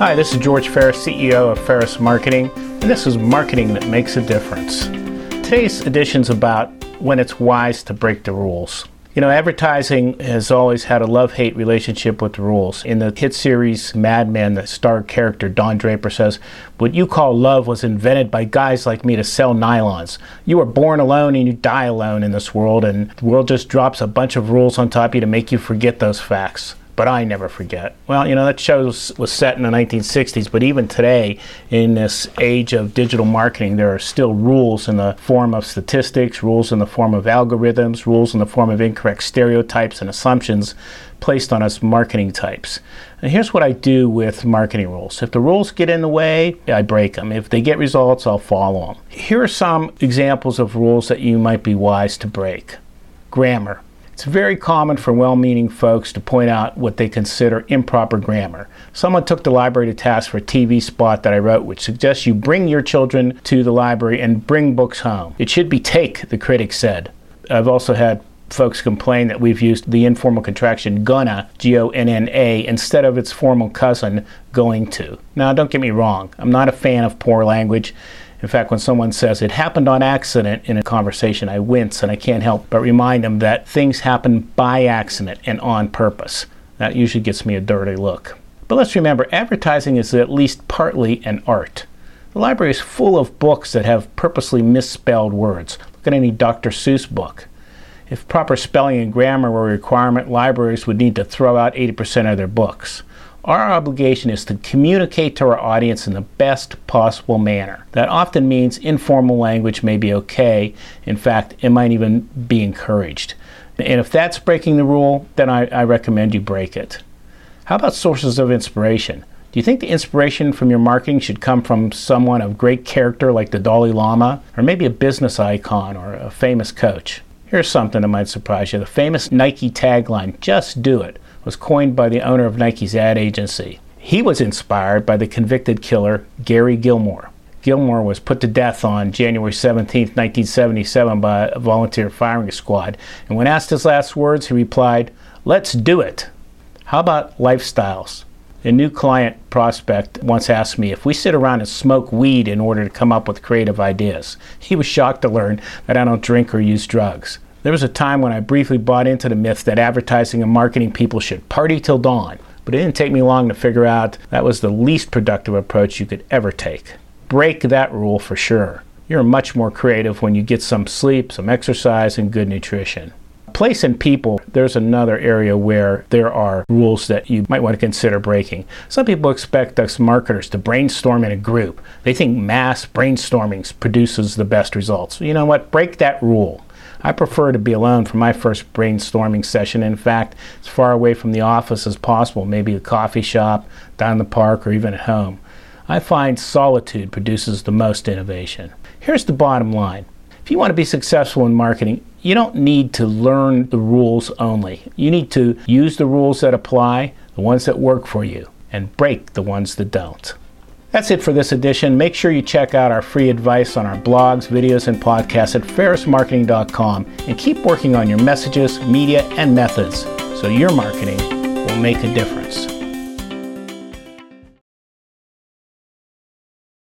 Hi, this is George Ferris, CEO of Ferris Marketing, and this is Marketing That Makes a Difference. Today's edition is about when it's wise to break the rules. You know, advertising has always had a love hate relationship with the rules. In the hit series Mad Men, the star character Don Draper says, What you call love was invented by guys like me to sell nylons. You are born alone and you die alone in this world, and the world just drops a bunch of rules on top of you to make you forget those facts but I never forget. Well, you know, that show was, was set in the 1960s, but even today, in this age of digital marketing, there are still rules in the form of statistics, rules in the form of algorithms, rules in the form of incorrect stereotypes and assumptions placed on us marketing types. And here's what I do with marketing rules. If the rules get in the way, I break them. If they get results, I'll follow them. Here are some examples of rules that you might be wise to break. Grammar. It's very common for well meaning folks to point out what they consider improper grammar. Someone took the library to task for a TV spot that I wrote, which suggests you bring your children to the library and bring books home. It should be take, the critic said. I've also had folks complain that we've used the informal contraction gonna, G O N N A, instead of its formal cousin, going to. Now, don't get me wrong, I'm not a fan of poor language. In fact, when someone says it happened on accident in a conversation, I wince and I can't help but remind them that things happen by accident and on purpose. That usually gets me a dirty look. But let's remember, advertising is at least partly an art. The library is full of books that have purposely misspelled words. Look at any Dr. Seuss book. If proper spelling and grammar were a requirement, libraries would need to throw out 80% of their books. Our obligation is to communicate to our audience in the best possible manner. That often means informal language may be okay. In fact, it might even be encouraged. And if that's breaking the rule, then I, I recommend you break it. How about sources of inspiration? Do you think the inspiration from your marketing should come from someone of great character like the Dalai Lama, or maybe a business icon or a famous coach? Here's something that might surprise you. The famous Nike tagline, just do it, was coined by the owner of Nike's ad agency. He was inspired by the convicted killer Gary Gilmore. Gilmore was put to death on January 17, 1977, by a volunteer firing squad. And when asked his last words, he replied, Let's do it. How about lifestyles? A new client prospect once asked me if we sit around and smoke weed in order to come up with creative ideas. He was shocked to learn that I don't drink or use drugs. There was a time when I briefly bought into the myth that advertising and marketing people should party till dawn, but it didn't take me long to figure out that was the least productive approach you could ever take. Break that rule for sure. You're much more creative when you get some sleep, some exercise, and good nutrition. Place and people, there's another area where there are rules that you might want to consider breaking. Some people expect us marketers to brainstorm in a group. They think mass brainstorming produces the best results. You know what? Break that rule. I prefer to be alone for my first brainstorming session. In fact, as far away from the office as possible, maybe a coffee shop, down the park, or even at home. I find solitude produces the most innovation. Here's the bottom line. If you want to be successful in marketing, you don't need to learn the rules only. You need to use the rules that apply, the ones that work for you, and break the ones that don't. That's it for this edition. Make sure you check out our free advice on our blogs, videos, and podcasts at ferrismarketing.com and keep working on your messages, media, and methods so your marketing will make a difference.